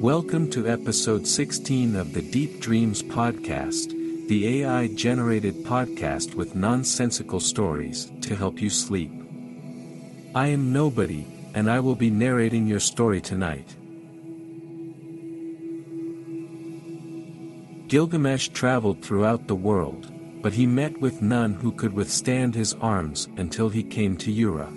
Welcome to episode 16 of the Deep Dreams Podcast, the AI generated podcast with nonsensical stories to help you sleep. I am Nobody, and I will be narrating your story tonight. Gilgamesh traveled throughout the world, but he met with none who could withstand his arms until he came to Uruk.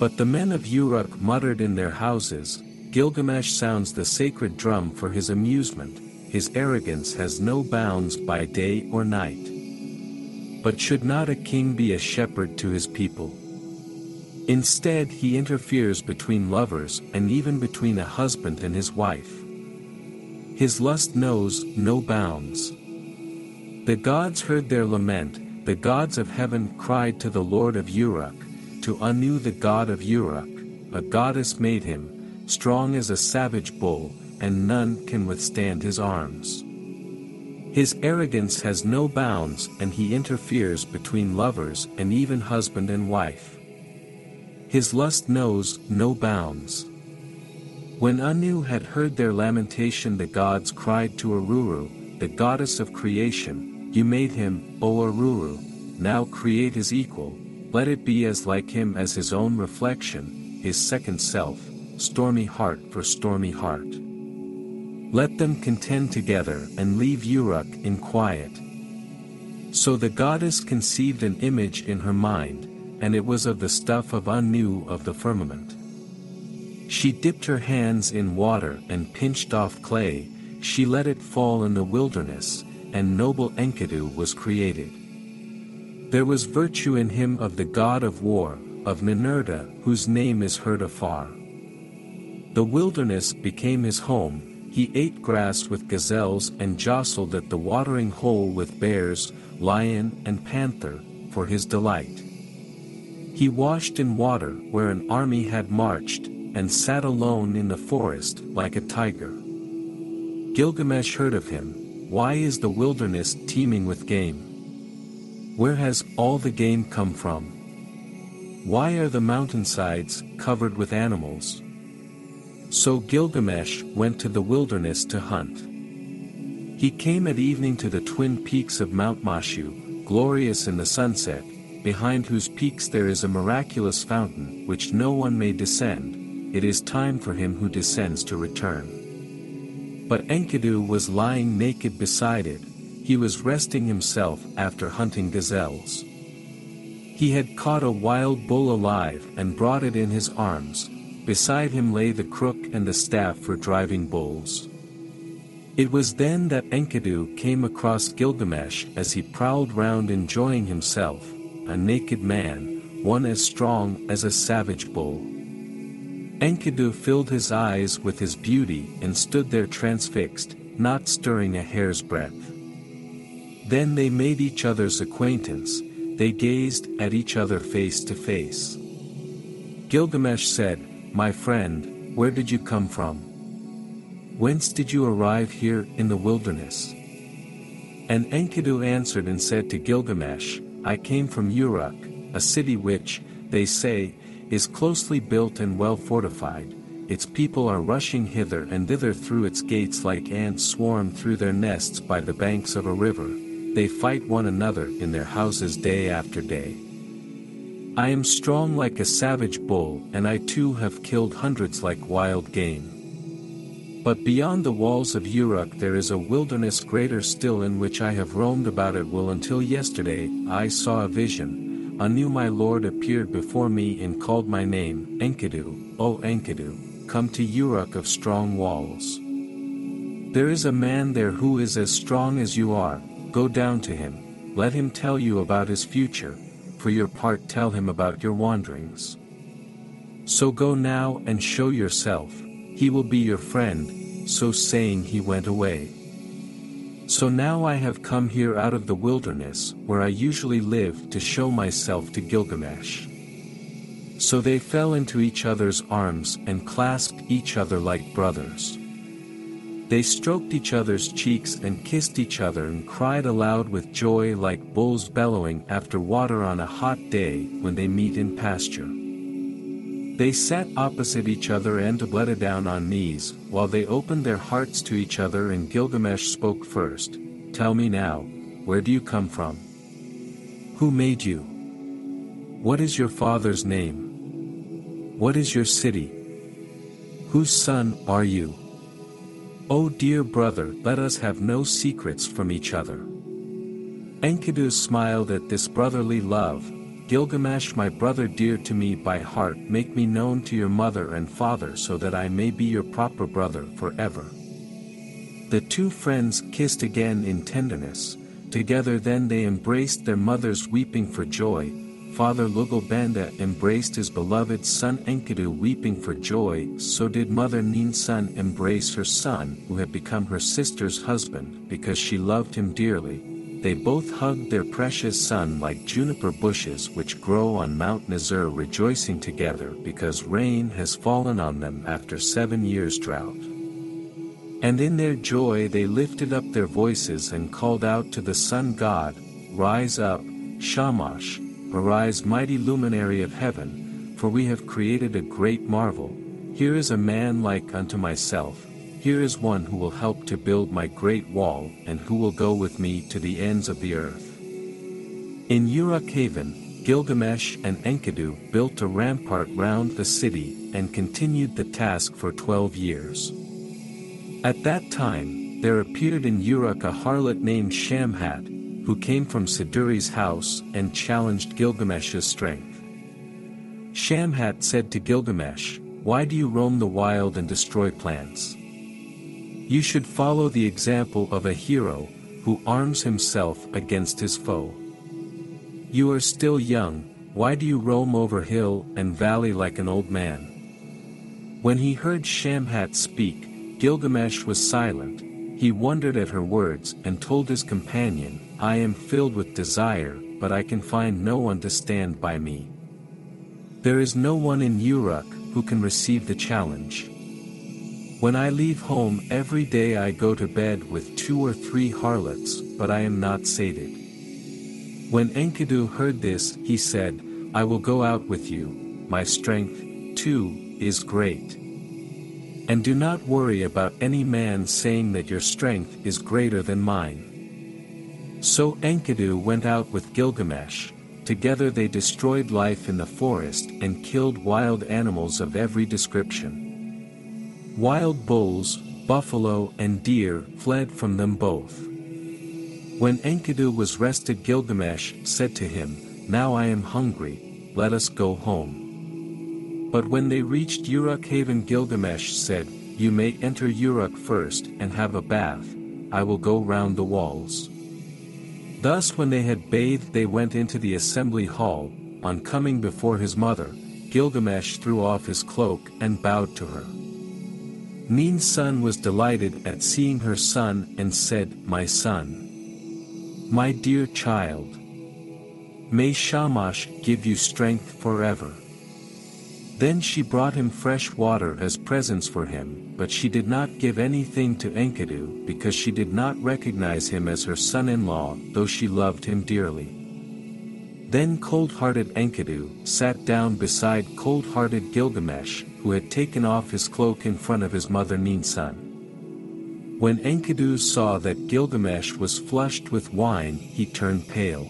But the men of Uruk muttered in their houses, Gilgamesh sounds the sacred drum for his amusement, his arrogance has no bounds by day or night. But should not a king be a shepherd to his people? Instead he interferes between lovers and even between a husband and his wife. His lust knows no bounds. The gods heard their lament, the gods of heaven cried to the Lord of Uruk, to Anu the god of Uruk, a goddess made him, strong as a savage bull, and none can withstand his arms. His arrogance has no bounds and he interferes between lovers and even husband and wife. His lust knows no bounds. When Anu had heard their lamentation the gods cried to Aruru, the goddess of creation, You made him, O Aruru, now create his equal, let it be as like him as his own reflection, his second self, stormy heart for stormy heart. Let them contend together and leave Uruk in quiet. So the goddess conceived an image in her mind, and it was of the stuff of Anu of the firmament. She dipped her hands in water and pinched off clay, she let it fall in the wilderness, and noble Enkidu was created. There was virtue in him of the god of war, of Ninurta, whose name is heard afar. The wilderness became his home, he ate grass with gazelles and jostled at the watering hole with bears, lion and panther, for his delight. He washed in water where an army had marched, and sat alone in the forest like a tiger. Gilgamesh heard of him, why is the wilderness teeming with game? Where has all the game come from? Why are the mountainsides covered with animals? So Gilgamesh went to the wilderness to hunt. He came at evening to the twin peaks of Mount Mashu, glorious in the sunset, behind whose peaks there is a miraculous fountain which no one may descend, it is time for him who descends to return. But Enkidu was lying naked beside it, he was resting himself after hunting gazelles. He had caught a wild bull alive and brought it in his arms, beside him lay the crook and the staff for driving bulls. It was then that Enkidu came across Gilgamesh as he prowled round enjoying himself, a naked man, one as strong as a savage bull. Enkidu filled his eyes with his beauty and stood there transfixed, not stirring a hair's breadth. Then they made each other's acquaintance, they gazed at each other face to face. Gilgamesh said, my friend, where did you come from? Whence did you arrive here in the wilderness? And Enkidu answered and said to Gilgamesh, I came from Uruk, a city which, they say, is closely built and well fortified, its people are rushing hither and thither through its gates like ants swarm through their nests by the banks of a river, they fight one another in their houses day after day. I am strong like a savage bull and I too have killed hundreds like wild game. But beyond the walls of Uruk there is a wilderness greater still in which I have roamed about at will until yesterday I saw a vision, Anu my lord appeared before me and called my name, Enkidu, O Enkidu, come to Uruk of strong walls. There is a man there who is as strong as you are, go down to him, let him tell you about his future, for your part tell him about your wanderings. So go now and show yourself, he will be your friend, so saying he went away. So now I have come here out of the wilderness, where I usually live to show myself to Gilgamesh. So they fell into each other's arms and clasped each other like brothers. They stroked each other's cheeks and kissed each other and cried aloud with joy like bulls bellowing after water on a hot day when they meet in pasture. They sat opposite each other and bled down on knees, while they opened their hearts to each other and Gilgamesh spoke first, Tell me now, where do you come from? Who made you? What is your father's name? What is your city? Whose son are you? O dear brother let us have no secrets from each other. Enkidu smiled at this brotherly love, Gilgamesh my brother dear to me by heart make me known to your mother and father so that I may be your proper brother forever. The two friends kissed again in tenderness, together then they embraced their mothers weeping for joy, Father Lugalbanda embraced his beloved son Enkidu weeping for joy, so did Mother Ninsun embrace her son who had become her sister's husband because she loved him dearly, they both hugged their precious son like juniper bushes which grow on Mount Nazur rejoicing together because rain has fallen on them after seven years' drought. And in their joy they lifted up their voices and called out to the sun god, Rise up, Shamash, arise mighty luminary of heaven, for we have created a great marvel, here is a man like unto myself, here is one who will help to build my great wall and who will go with me to the ends of the earth. In Uruk Haven, Gilgamesh and Enkidu built a rampart round the city and continued the task for twelve years. At that time, there appeared in Uruk a harlot named Shamhat, who came from Siduri's house and challenged Gilgamesh's strength. Shamhat said to Gilgamesh, Why do you roam the wild and destroy plants? You should follow the example of a hero, who arms himself against his foe. You are still young, why do you roam over hill and valley like an old man? When he heard Shamhat speak, Gilgamesh was silent, he wondered at her words and told his companion, I am filled with desire, but I can find no one to stand by me. There is no one in Uruk who can receive the challenge. When I leave home every day I go to bed with two or three harlots, but I am not sated. When Enkidu heard this, he said, I will go out with you, my strength, too, is great. And do not worry about any man saying that your strength is greater than mine. So Enkidu went out with Gilgamesh, together they destroyed life in the forest and killed wild animals of every description. Wild bulls, buffalo and deer fled from them both. When Enkidu was rested Gilgamesh said to him, Now I am hungry, let us go home. But when they reached Uruk haven Gilgamesh said, You may enter Uruk first and have a bath, I will go round the walls. Thus when they had bathed they went into the assembly hall, on coming before his mother, Gilgamesh threw off his cloak and bowed to her. Ninsun was delighted at seeing her son and said, My son. My dear child. May Shamash give you strength forever. Then she brought him fresh water as presents for him, but she did not give anything to Enkidu because she did not recognize him as her son-in-law though she loved him dearly. Then cold-hearted Enkidu sat down beside cold-hearted Gilgamesh who had taken off his cloak in front of his mother Ninsun. When Enkidu saw that Gilgamesh was flushed with wine he turned pale.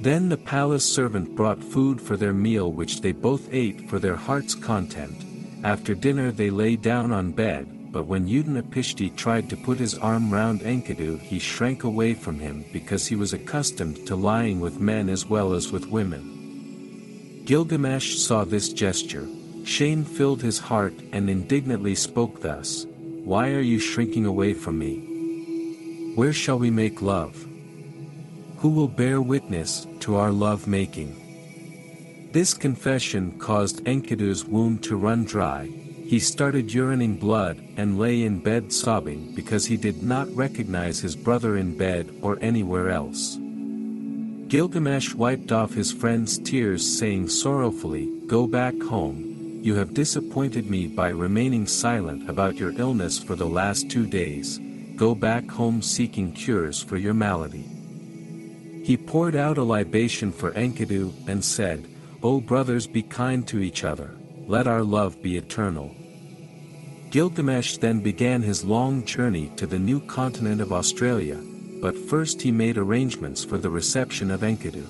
Then the palace servant brought food for their meal which they both ate for their heart's content. After dinner they lay down on bed, but when Utnapishti tried to put his arm round Enkidu he shrank away from him because he was accustomed to lying with men as well as with women. Gilgamesh saw this gesture, Shame filled his heart and indignantly spoke thus, Why are you shrinking away from me? Where shall we make love? Who will bear witness to our love making? This confession caused Enkidu's womb to run dry, he started urinating blood and lay in bed sobbing because he did not recognize his brother in bed or anywhere else. Gilgamesh wiped off his friend's tears saying sorrowfully, Go back home, you have disappointed me by remaining silent about your illness for the last two days, go back home seeking cures for your malady. He poured out a libation for Enkidu and said, O brothers be kind to each other. let our love be eternal. Gilgamesh then began his long journey to the new continent of Australia, but first he made arrangements for the reception of Enkidu.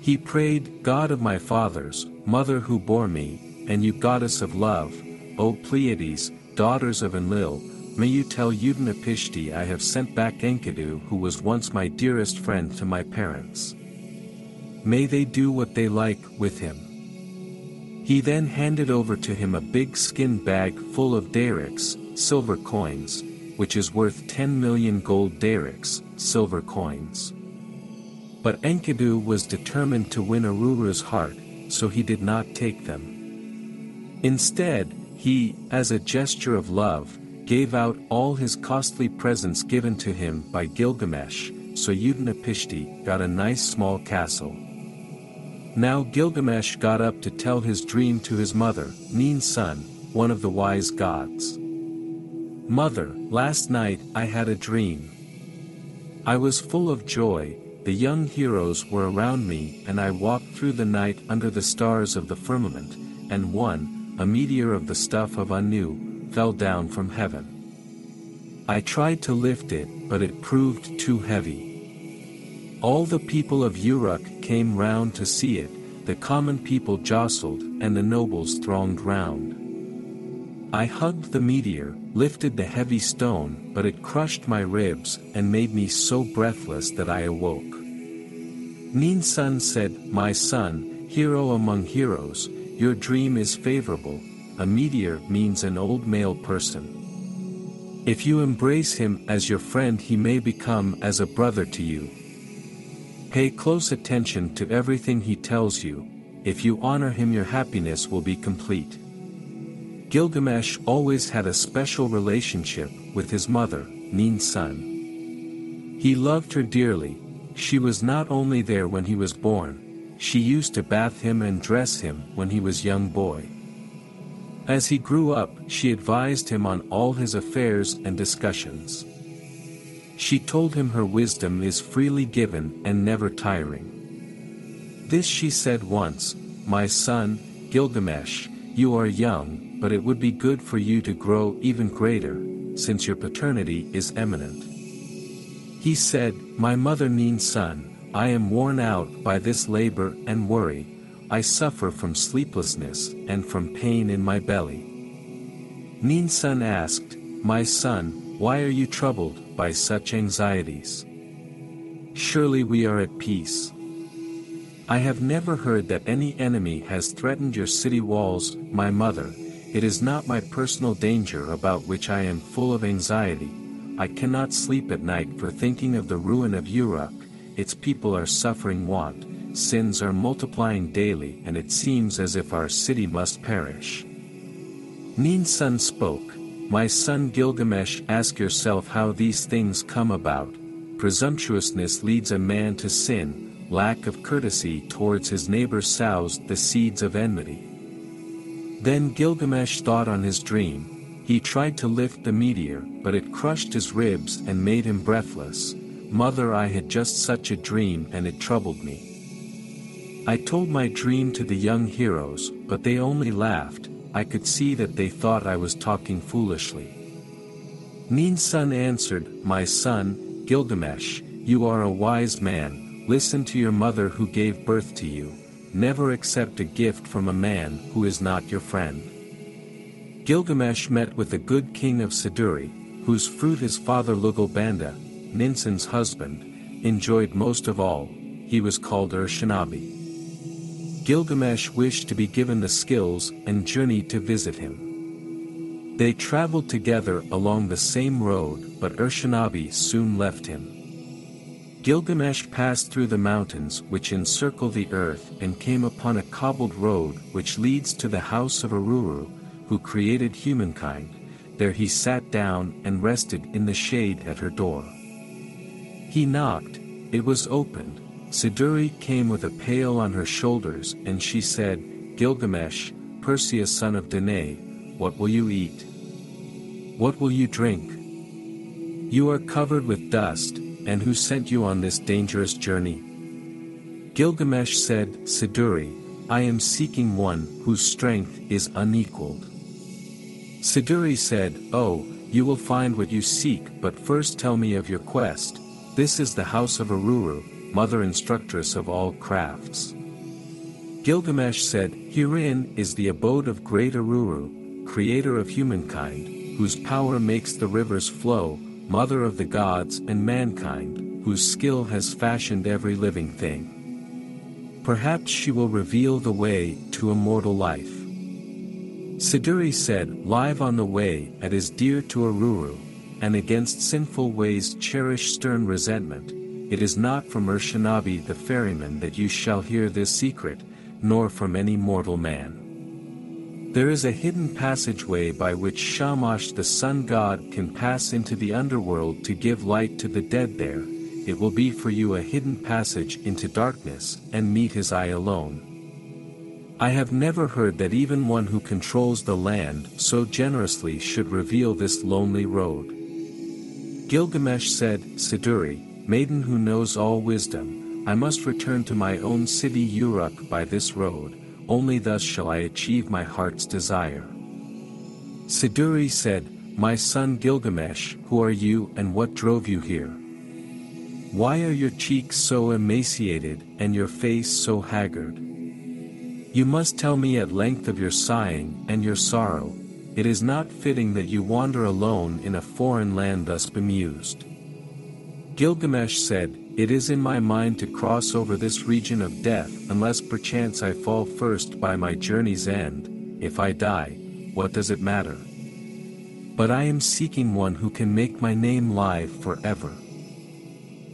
He prayed, God of my fathers, mother who bore me, and you goddess of love, O Pleiades, daughters of Enlil, may you tell Utnapishti I have sent back Enkidu who was once my dearest friend to my parents. May they do what they like with him. He then handed over to him a big skin bag full of darics, silver coins, which is worth 10 million gold darics, silver coins. But Enkidu was determined to win Aruru's heart, so he did not take them. Instead, he, as a gesture of love, gave out all his costly presents given to him by Gilgamesh, so Utnapishti got a nice small castle. Now Gilgamesh got up to tell his dream to his mother, Ninsun, one of the wise gods. Mother, last night I had a dream. I was full of joy, the young heroes were around me and I walked through the night under the stars of the firmament, and one, a meteor of the stuff of Anu, fell down from heaven. I tried to lift it, but it proved too heavy. All the people of Uruk came round to see it, the common people jostled and the nobles thronged round. I hugged the meteor, lifted the heavy stone, but it crushed my ribs and made me so breathless that I awoke. Ninsun said, My son, hero among heroes, your dream is favorable, a meteor means an old male person. If you embrace him as your friend he may become as a brother to you. Pay close attention to everything he tells you, if you honor him your happiness will be complete. Gilgamesh always had a special relationship with his mother, Ninsun. He loved her dearly, she was not only there when he was born, she used to bath him and dress him when he was young boy. As he grew up, she advised him on all his affairs and discussions. She told him her wisdom is freely given and never tiring. This she said once, My son, Gilgamesh, you are young, but it would be good for you to grow even greater, since your paternity is eminent. He said, My mother Ninsun, I am worn out by this labor and worry, I suffer from sleeplessness and from pain in my belly. Ninsun asked, My son, why are you troubled by such anxieties? Surely we are at peace. I have never heard that any enemy has threatened your city walls, my mother, it is not my personal danger about which I am full of anxiety, I cannot sleep at night for thinking of the ruin of Uruk, its people are suffering want, sins are multiplying daily and it seems as if our city must perish. Ninsun spoke, My son Gilgamesh ask yourself how these things come about, presumptuousness leads a man to sin, lack of courtesy towards his neighbor sows the seeds of enmity. Then Gilgamesh thought on his dream, he tried to lift the meteor, but it crushed his ribs and made him breathless. Mother I had just such a dream and it troubled me. I told my dream to the young heroes, but they only laughed, I could see that they thought I was talking foolishly. Ninsun answered, My son, Gilgamesh, you are a wise man, listen to your mother who gave birth to you, never accept a gift from a man who is not your friend. Gilgamesh met with the good king of Siduri, whose fruit his father Lugalbanda, Ninsun's husband, enjoyed most of all, he was called Urshanabi. Gilgamesh wished to be given the skills and journeyed to visit him. They traveled together along the same road but Urshanabi soon left him. Gilgamesh passed through the mountains which encircle the earth and came upon a cobbled road which leads to the house of Aruru, who created humankind, there he sat down and rested in the shade at her door. He knocked, it was opened, Siduri came with a pail on her shoulders and she said, Gilgamesh, Perseus son of Danae, what will you eat? What will you drink? You are covered with dust, and who sent you on this dangerous journey? Gilgamesh said, Siduri, I am seeking one whose strength is unequaled. Siduri said, Oh, you will find what you seek but first tell me of your quest, this is the house of Aruru, mother instructress of all crafts. Gilgamesh said, Herein is the abode of great Aruru, creator of humankind, whose power makes the rivers flow, mother of the gods and mankind, whose skill has fashioned every living thing. Perhaps she will reveal the way to immortal life. Siduri said, Live on the way, at is dear to Aruru, and against sinful ways cherish stern resentment, it is not from Urshanabi the ferryman that you shall hear this secret, nor from any mortal man. There is a hidden passageway by which Shamash the sun god can pass into the underworld to give light to the dead there, it will be for you a hidden passage into darkness, and meet his eye alone. I have never heard that even one who controls the land so generously should reveal this lonely road. Gilgamesh said, Siduri, maiden who knows all wisdom, I must return to my own city Uruk by this road, only thus shall I achieve my heart's desire. Siduri said, My son Gilgamesh, who are you and what drove you here? Why are your cheeks so emaciated and your face so haggard? You must tell me at length of your sighing and your sorrow, it is not fitting that you wander alone in a foreign land thus bemused. Gilgamesh said, It is in my mind to cross over this region of death unless perchance I fall first by my journey's end, if I die, what does it matter? But I am seeking one who can make my name live forever.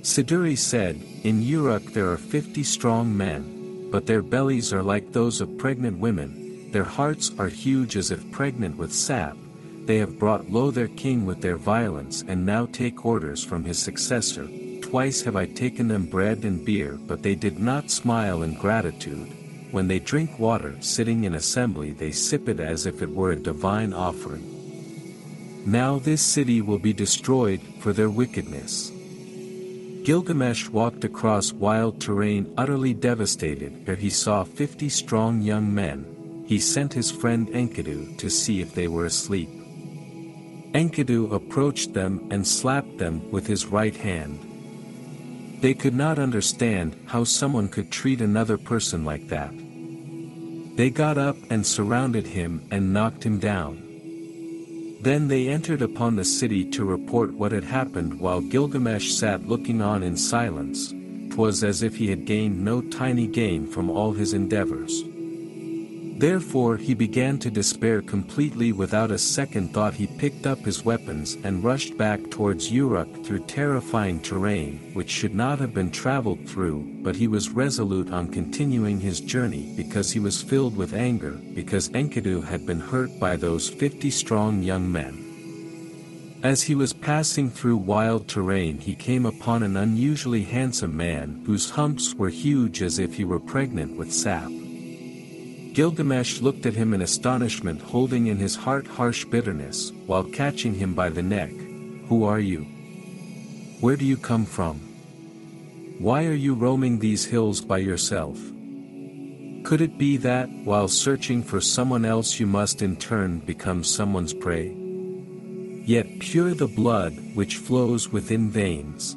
Siduri said, In Uruk there are fifty strong men, but their bellies are like those of pregnant women, their hearts are huge as if pregnant with sap, they have brought low their king with their violence and now take orders from his successor, twice have I taken them bread and beer but they did not smile in gratitude, when they drink water sitting in assembly they sip it as if it were a divine offering. Now this city will be destroyed for their wickedness. Gilgamesh walked across wild terrain utterly devastated where he saw fifty strong young men, he sent his friend Enkidu to see if they were asleep. Enkidu approached them and slapped them with his right hand. They could not understand how someone could treat another person like that. They got up and surrounded him and knocked him down. Then they entered upon the city to report what had happened while Gilgamesh sat looking on in silence, 'twas as if he had gained no tiny gain from all his endeavors. Therefore he began to despair completely without a second thought he picked up his weapons and rushed back towards Uruk through terrifying terrain which should not have been traveled through but he was resolute on continuing his journey because he was filled with anger because Enkidu had been hurt by those fifty strong young men. As he was passing through wild terrain he came upon an unusually handsome man whose humps were huge as if he were pregnant with sap. Gilgamesh looked at him in astonishment holding in his heart harsh bitterness, while catching him by the neck. Who are you? Where do you come from? Why are you roaming these hills by yourself? Could it be that, while searching for someone else you must in turn become someone's prey? Yet pure the blood which flows within veins.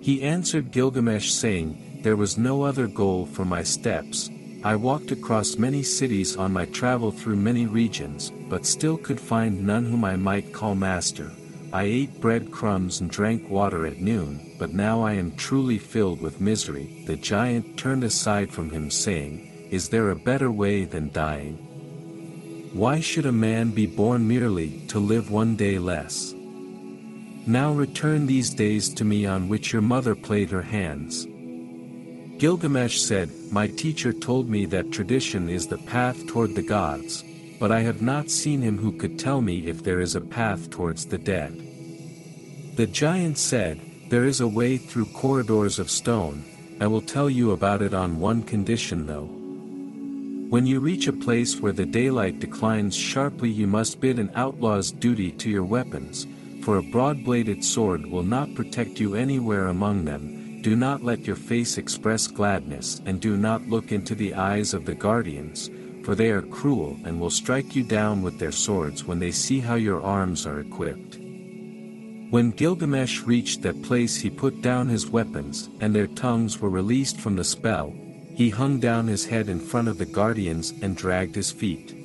He answered Gilgamesh saying, There was no other goal for my steps, I walked across many cities on my travel through many regions, but still could find none whom I might call master. I ate bread crumbs and drank water at noon, but now I am truly filled with misery. The giant turned aside from him saying, Is there a better way than dying? Why should a man be born merely to live one day less? Now return these days to me on which your mother played her hands, Gilgamesh said, My teacher told me that tradition is the path toward the gods, but I have not seen him who could tell me if there is a path towards the dead. The giant said, There is a way through corridors of stone, I will tell you about it on one condition though. When you reach a place where the daylight declines sharply you must bid an outlaw's duty to your weapons, for a broad-bladed sword will not protect you anywhere among them, do not let your face express gladness and do not look into the eyes of the guardians, for they are cruel and will strike you down with their swords when they see how your arms are equipped. When Gilgamesh reached that place he put down his weapons and their tongues were released from the spell, he hung down his head in front of the guardians and dragged his feet.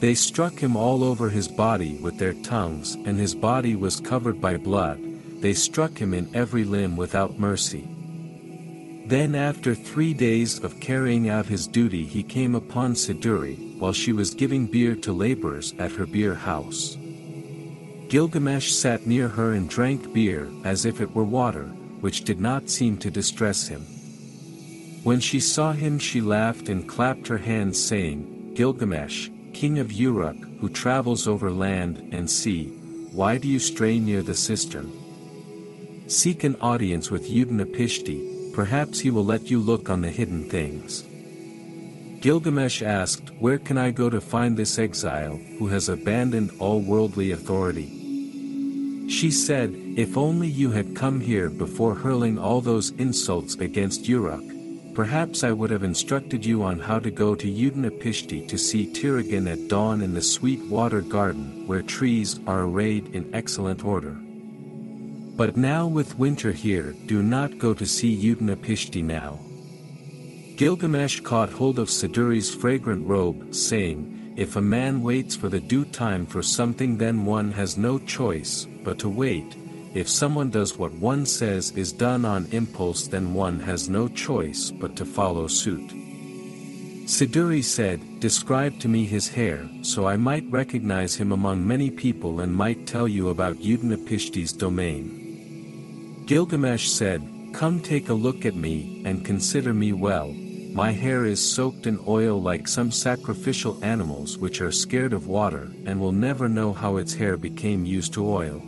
They struck him all over his body with their tongues and his body was covered by blood, they struck him in every limb without mercy. Then after three days of carrying out his duty he came upon Siduri, while she was giving beer to laborers at her beer house. Gilgamesh sat near her and drank beer as if it were water, which did not seem to distress him. When she saw him she laughed and clapped her hands saying, Gilgamesh, king of Uruk, who travels over land and sea, why do you stray near the cistern? Seek an audience with Utnapishti, perhaps he will let you look on the hidden things. Gilgamesh asked, Where can I go to find this exile, who has abandoned all worldly authority? She said, If only you had come here before hurling all those insults against Uruk, perhaps I would have instructed you on how to go to Utnapishti to see Tirigan at dawn in the sweet water garden where trees are arrayed in excellent order. But now with winter here do not go to see Utnapishti now. Gilgamesh caught hold of Siduri's fragrant robe, saying, If a man waits for the due time for something then one has no choice, but to wait, if someone does what one says is done on impulse then one has no choice but to follow suit. Siduri said, Describe to me his hair, so I might recognize him among many people and might tell you about Utnapishti's domain. Gilgamesh said, Come take a look at me, and consider me well, my hair is soaked in oil like some sacrificial animals which are scared of water and will never know how its hair became used to oil.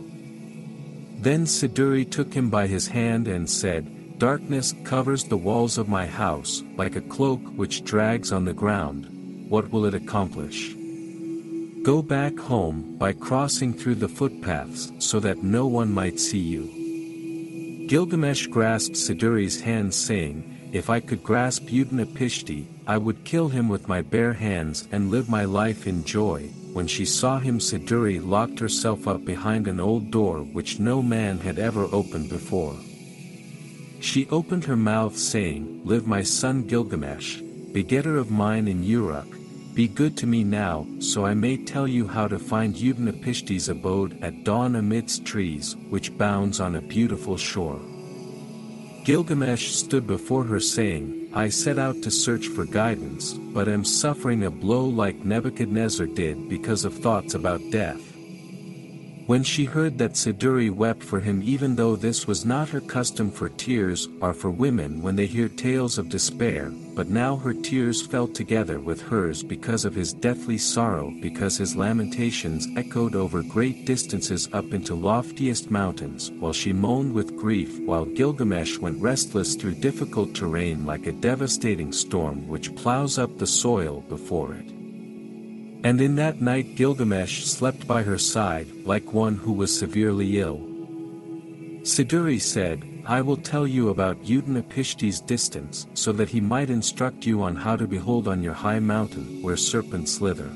Then Siduri took him by his hand and said, Darkness covers the walls of my house, like a cloak which drags on the ground, what will it accomplish? Go back home by crossing through the footpaths so that no one might see you. Gilgamesh grasped Siduri's hand saying, If I could grasp Utnapishti, I would kill him with my bare hands and live my life in joy. When she saw him Siduri locked herself up behind an old door which no man had ever opened before. She opened her mouth saying, Live my son Gilgamesh, begetter of mine in Uruk, be good to me now, so I may tell you how to find Utnapishti's abode at dawn amidst trees, which bounds on a beautiful shore. Gilgamesh stood before her saying, I set out to search for guidance, but am suffering a blow like Nebuchadnezzar did because of thoughts about death. When she heard that Siduri wept for him even though this was not her custom for tears are for women when they hear tales of despair, but now her tears fell together with hers because of his deathly sorrow because his lamentations echoed over great distances up into loftiest mountains while she moaned with grief while Gilgamesh went restless through difficult terrain like a devastating storm which plows up the soil before it. And in that night Gilgamesh slept by her side, like one who was severely ill. Siduri said, I will tell you about Utnapishti's distance, so that he might instruct you on how to behold on your high mountain where serpents slither.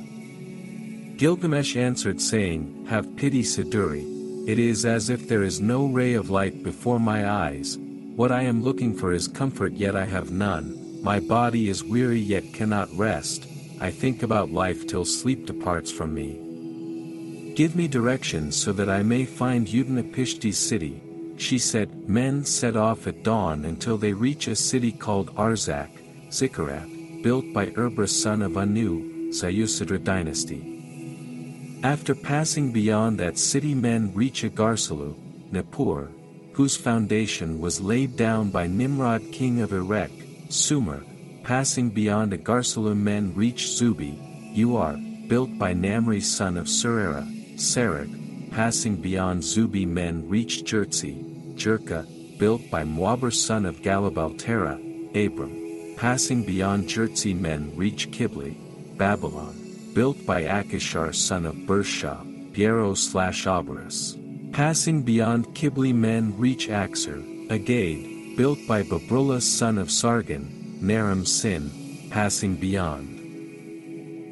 Gilgamesh answered saying, Have pity Siduri, it is as if there is no ray of light before my eyes, what I am looking for is comfort yet I have none, my body is weary yet cannot rest, I think about life till sleep departs from me. Give me directions so that I may find Utnapishti's city, she said. Men set off at dawn until they reach a city called Arzak, Zikkarath, built by Erbra son of Anu, Sayusadra dynasty. After passing beyond that city men reach Agarsalu, Nippur, whose foundation was laid down by Nimrod king of Erech, Sumer, Passing beyond Agarsalu men reach Zubi, Uar, built by Namri son of Surera, Sarek, passing beyond Zubi men reach Jertsi, Jerka, built by Muaber son of Galabaltera, Abram, passing beyond Jertsi men reach Kibli, Babylon, built by Akishar son of Bersha, Piero slash Abaris. Passing beyond Kibli men reach Axer, Agade, built by Babrullah son of Sargon, Naram Sin, passing beyond.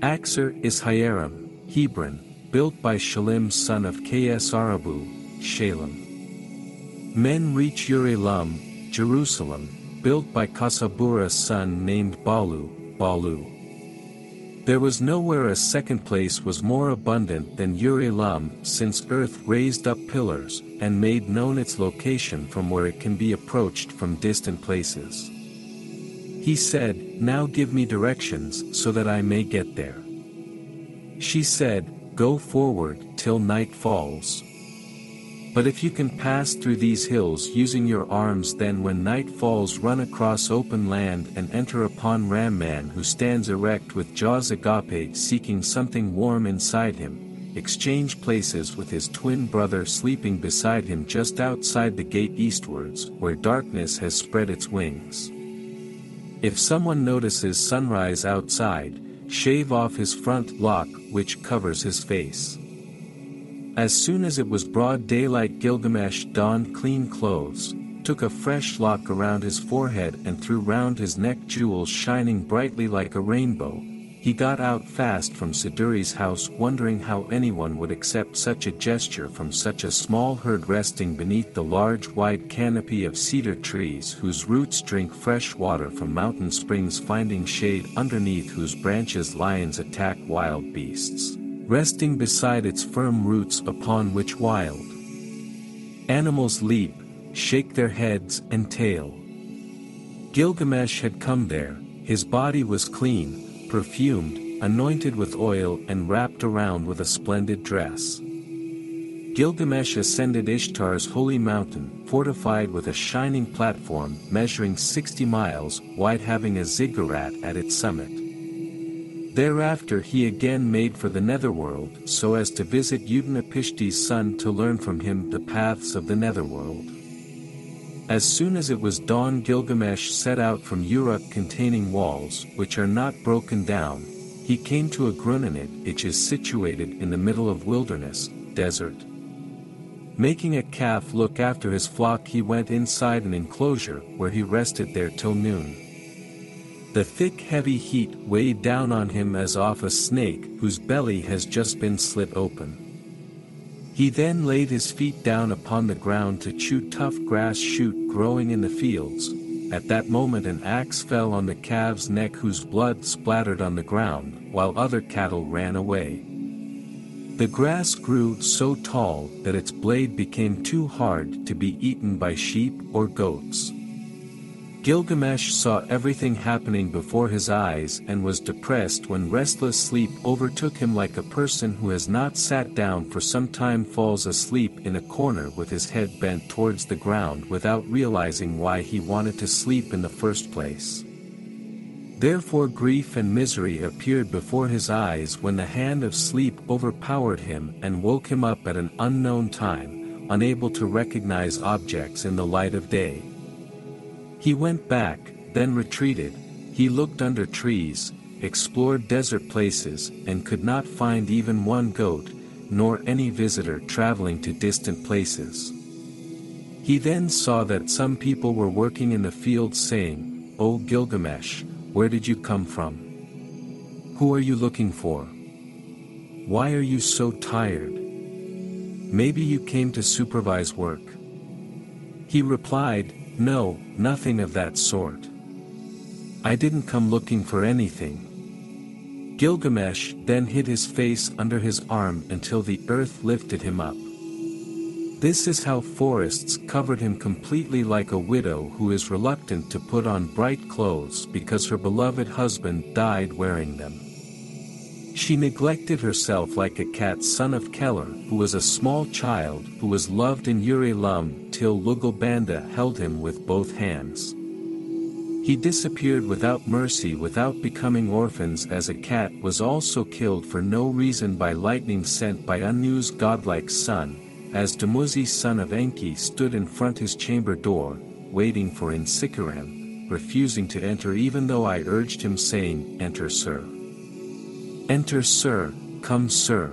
Axer is Hiram, Hebron, built by Shalim son of Ksarabu, Shalem. Men reach Urilam, Jerusalem, built by Kasabura's son named Balu, Balu. There was nowhere a second place was more abundant than Urilam since earth raised up pillars, and made known its location from where it can be approached from distant places. He said, Now give me directions so that I may get there. She said, Go forward till night falls. But if you can pass through these hills using your arms then when night falls run across open land and enter upon Ram Man who stands erect with jaws agape seeking something warm inside him, exchange places with his twin brother sleeping beside him just outside the gate eastwards where darkness has spread its wings. If someone notices sunrise outside, shave off his front lock which covers his face. As soon as it was broad daylight Gilgamesh donned clean clothes, took a fresh lock around his forehead and threw round his neck jewels shining brightly like a rainbow, he got out fast from Siduri's house wondering how anyone would accept such a gesture from such a small herd resting beneath the large wide canopy of cedar trees whose roots drink fresh water from mountain springs finding shade underneath whose branches lions attack wild beasts resting beside its firm roots upon which wild animals leap, shake their heads and tail. Gilgamesh had come there, his body was clean, perfumed, anointed with oil and wrapped around with a splendid dress. Gilgamesh ascended Ishtar's holy mountain, fortified with a shining platform measuring 60 miles wide having a ziggurat at its summit. Thereafter he again made for the netherworld so as to visit Utnapishti's son to learn from him the paths of the netherworld. As soon as it was dawn Gilgamesh set out from Uruk containing walls which are not broken down, he came to a Grunanit which is situated in the middle of wilderness, desert. Making a calf look after his flock he went inside an enclosure where he rested there till noon. The thick heavy heat weighed down on him as off a snake whose belly has just been slit open. He then laid his feet down upon the ground to chew tough grass shoot growing in the fields, at that moment an axe fell on the calf's neck whose blood splattered on the ground, while other cattle ran away. The grass grew so tall that its blade became too hard to be eaten by sheep or goats. Gilgamesh saw everything happening before his eyes and was depressed when restless sleep overtook him like a person who has not sat down for some time falls asleep in a corner with his head bent towards the ground without realizing why he wanted to sleep in the first place. Therefore grief and misery appeared before his eyes when the hand of sleep overpowered him and woke him up at an unknown time, unable to recognize objects in the light of day. He went back, then retreated, he looked under trees, explored desert places and could not find even one goat, nor any visitor traveling to distant places. He then saw that some people were working in the fields saying, O Gilgamesh, where did you come from? Who are you looking for? Why are you so tired? Maybe you came to supervise work. He replied, no, nothing of that sort. I didn't come looking for anything. Gilgamesh then hid his face under his arm until the earth lifted him up. This is how forests covered him completely like a widow who is reluctant to put on bright clothes because her beloved husband died wearing them. She neglected herself like a cat son of Keller who was a small child who was loved in Urilam till Lugalbanda held him with both hands. He disappeared without mercy without becoming orphans as a cat was also killed for no reason by lightning sent by Anu's godlike son, as Dumuzi son of Enki stood in front his chamber door, waiting for Insikaram, refusing to enter even though I urged him saying, Enter sir. Enter sir, come sir.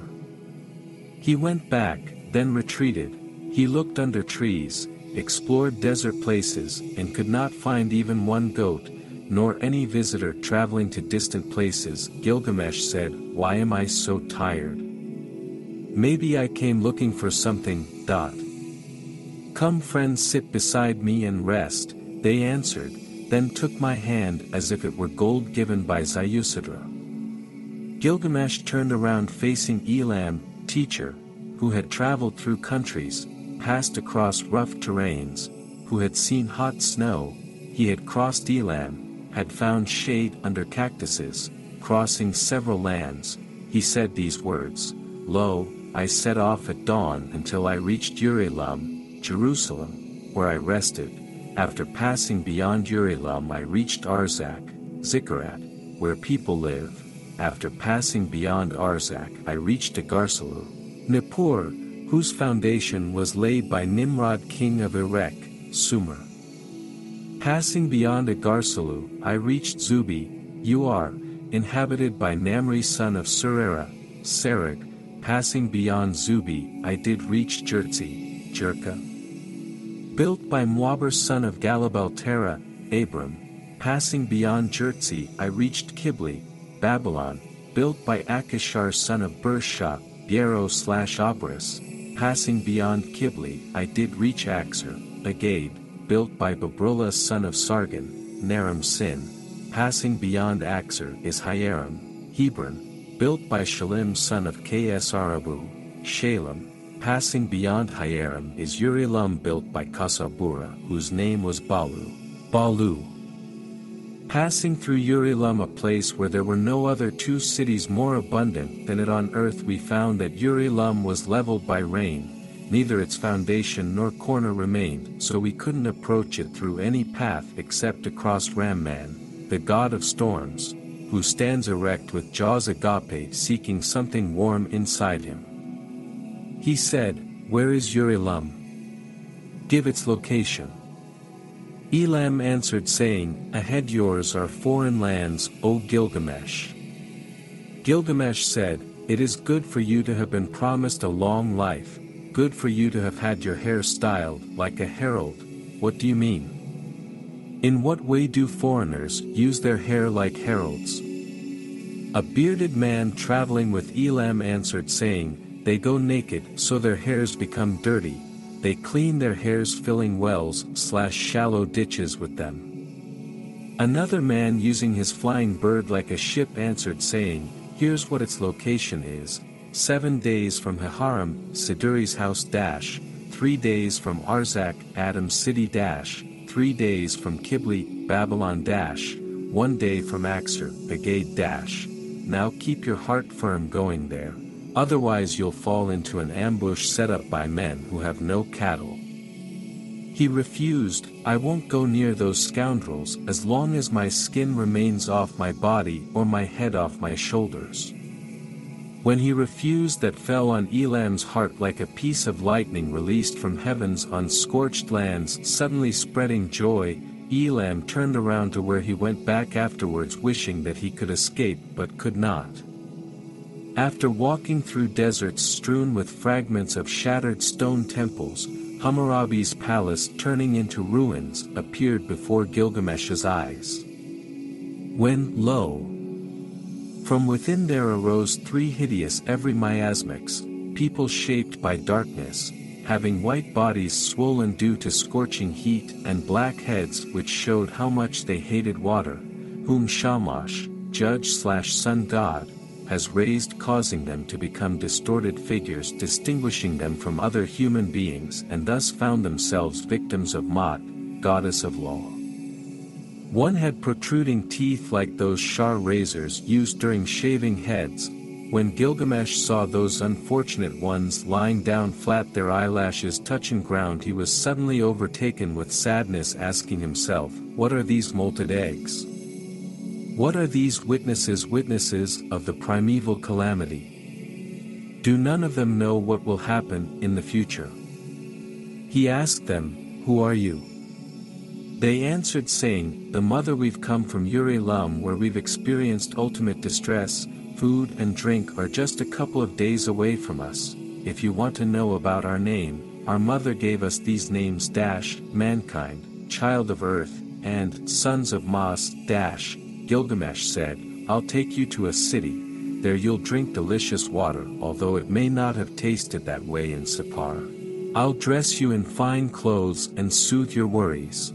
He went back, then retreated, he looked under trees, explored desert places, and could not find even one goat, nor any visitor traveling to distant places, Gilgamesh said, Why am I so tired? Maybe I came looking for something, dot. Come friends sit beside me and rest, they answered, then took my hand as if it were gold given by Ziusudra. Gilgamesh turned around facing Elam, teacher, who had traveled through countries, passed across rough terrains, who had seen hot snow, he had crossed Elam, had found shade under cactuses, crossing several lands, he said these words, Lo, I set off at dawn until I reached Urilam, Jerusalem, where I rested, after passing beyond Urilam I reached Arzak, Zikkurat, where people live, after passing beyond Arzak I reached Agarsalu, Nippur, whose foundation was laid by Nimrod king of Erech, Sumer. Passing beyond Agarsalu I reached Zubi, Ur, inhabited by Namri son of Surera, Sereg, passing beyond Zubi I did reach Jertzi, Jerka. Built by Muaber son of Galabaltera, Abram, passing beyond Jertzi I reached Kibli, Babylon, built by Akishar son of Bershak, Biero slash Abris, passing beyond Kibli, I did reach Axer, Agade, built by Babrula son of Sargon, Naram Sin, passing beyond Axer is Hiram, Hebron, built by Shalim son of Ksrabu, Shalem, passing beyond Hiram is Urilam built by Kasabura whose name was Balu, Balu, Passing through Urilam a place where there were no other two cities more abundant than it on earth we found that Urilam was leveled by rain, neither its foundation nor corner remained so we couldn't approach it through any path except across Ramman, the god of storms, who stands erect with jaws agape seeking something warm inside him. He said, Where is Urilam? Give its location. Elam answered saying, Ahead yours are foreign lands, O Gilgamesh. Gilgamesh said, It is good for you to have been promised a long life, good for you to have had your hair styled like a herald, what do you mean? In what way do foreigners use their hair like heralds? A bearded man traveling with Elam answered saying, They go naked so their hairs become dirty, they clean their hairs filling wells slash shallow ditches with them. Another man using his flying bird like a ship answered saying, Here's what its location is, seven days from Haharam, Siduri's house dash, three days from Arzak, Adam's city dash, three days from Kibli, Babylon dash, one day from Axer, Agade dash. Now keep your heart firm going there. Otherwise you'll fall into an ambush set up by men who have no cattle. He refused, I won't go near those scoundrels as long as my skin remains off my body or my head off my shoulders. When he refused that fell on Elam's heart like a piece of lightning released from heavens on scorched lands suddenly spreading joy, Elam turned around to where he went back afterwards wishing that he could escape but could not. After walking through deserts strewn with fragments of shattered stone temples, Hammurabi's palace turning into ruins appeared before Gilgamesh's eyes. When, lo! From within there arose three hideous every miasmics, people shaped by darkness, having white bodies swollen due to scorching heat and black heads which showed how much they hated water, whom Shamash, judge slash sun god, has raised causing them to become distorted figures distinguishing them from other human beings and thus found themselves victims of Mot, goddess of law. One had protruding teeth like those Shar razors used during shaving heads, when Gilgamesh saw those unfortunate ones lying down flat their eyelashes touching ground he was suddenly overtaken with sadness asking himself, what are these molted eggs? What are these witnesses witnesses of the primeval calamity? Do none of them know what will happen in the future? He asked them, Who are you? They answered saying, The mother we've come from Urilam where we've experienced ultimate distress, food and drink are just a couple of days away from us, if you want to know about our name, our mother gave us these names dash, mankind, child of earth, and sons of Maas dash, Gilgamesh said, I'll take you to a city, there you'll drink delicious water although it may not have tasted that way in Sippar. I'll dress you in fine clothes and soothe your worries.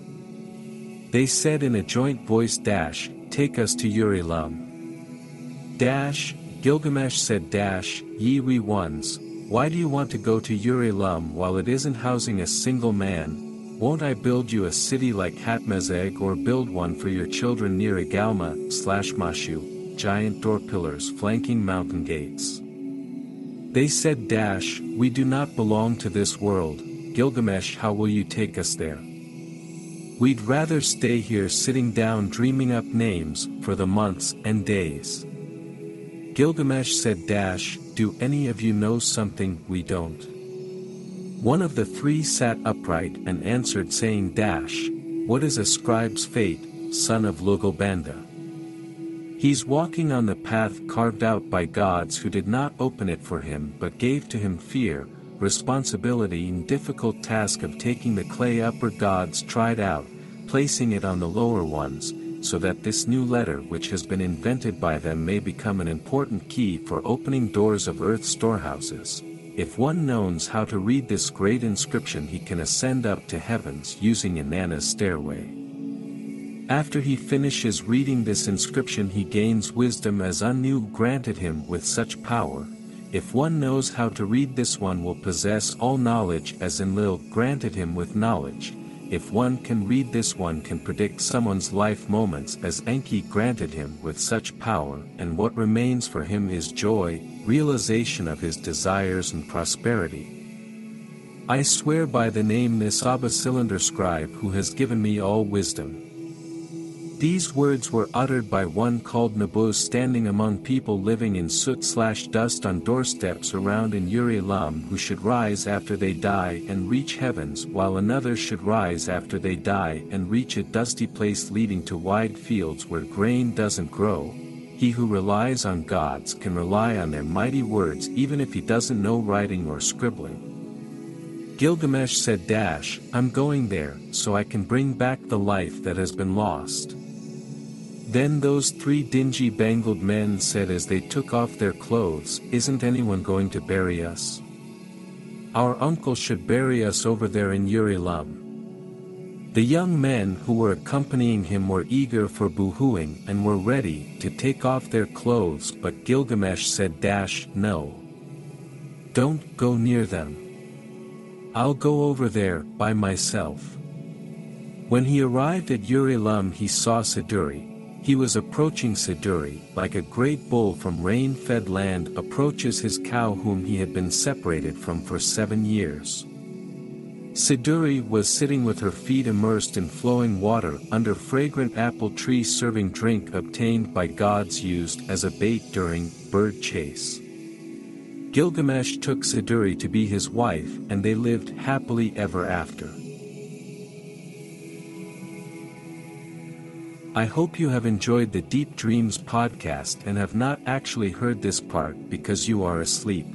They said in a joint voice dash, take us to Uri-Lum. Dash, Gilgamesh said dash, ye wee ones, why do you want to go to Uri-Lum while it isn't housing a single man? Won't I build you a city like Hatmezeg or build one for your children near Agalma, slash Mashu, giant door pillars flanking mountain gates? They said dash, we do not belong to this world, Gilgamesh how will you take us there? We'd rather stay here sitting down dreaming up names, for the months and days. Gilgamesh said dash, do any of you know something we don't? One of the three sat upright and answered saying dash, what is a scribe's fate, son of Logobanda? He's walking on the path carved out by gods who did not open it for him but gave to him fear, responsibility and difficult task of taking the clay upper gods tried out, placing it on the lower ones, so that this new letter which has been invented by them may become an important key for opening doors of earth's storehouses. If one knows how to read this great inscription he can ascend up to heavens using Inanna's stairway. After he finishes reading this inscription he gains wisdom as Anu granted him with such power. If one knows how to read this one will possess all knowledge as Enlil granted him with knowledge. If one can read this one can predict someone's life moments as Enki granted him with such power and what remains for him is joy, realization of his desires and prosperity. I swear by the name Nisaba Cylinder Scribe who has given me all wisdom, these words were uttered by one called Nabuz standing among people living in soot-slash-dust on doorsteps around in Uri-Lum who should rise after they die and reach heavens while another should rise after they die and reach a dusty place leading to wide fields where grain doesn't grow. He who relies on gods can rely on their mighty words even if he doesn't know writing or scribbling. Gilgamesh said Dash, I'm going there, so I can bring back the life that has been lost. Then those three dingy bangled men said as they took off their clothes, Isn't anyone going to bury us? Our uncle should bury us over there in Uri-Lum. The young men who were accompanying him were eager for boohooing and were ready to take off their clothes but Gilgamesh said dash no. Don't go near them. I'll go over there by myself. When he arrived at Uri-Lum he saw Siduri, he was approaching Siduri, like a great bull from rain-fed land approaches his cow whom he had been separated from for seven years. Siduri was sitting with her feet immersed in flowing water under fragrant apple tree serving drink obtained by gods used as a bait during bird chase. Gilgamesh took Siduri to be his wife and they lived happily ever after. I hope you have enjoyed the Deep Dreams podcast and have not actually heard this part because you are asleep.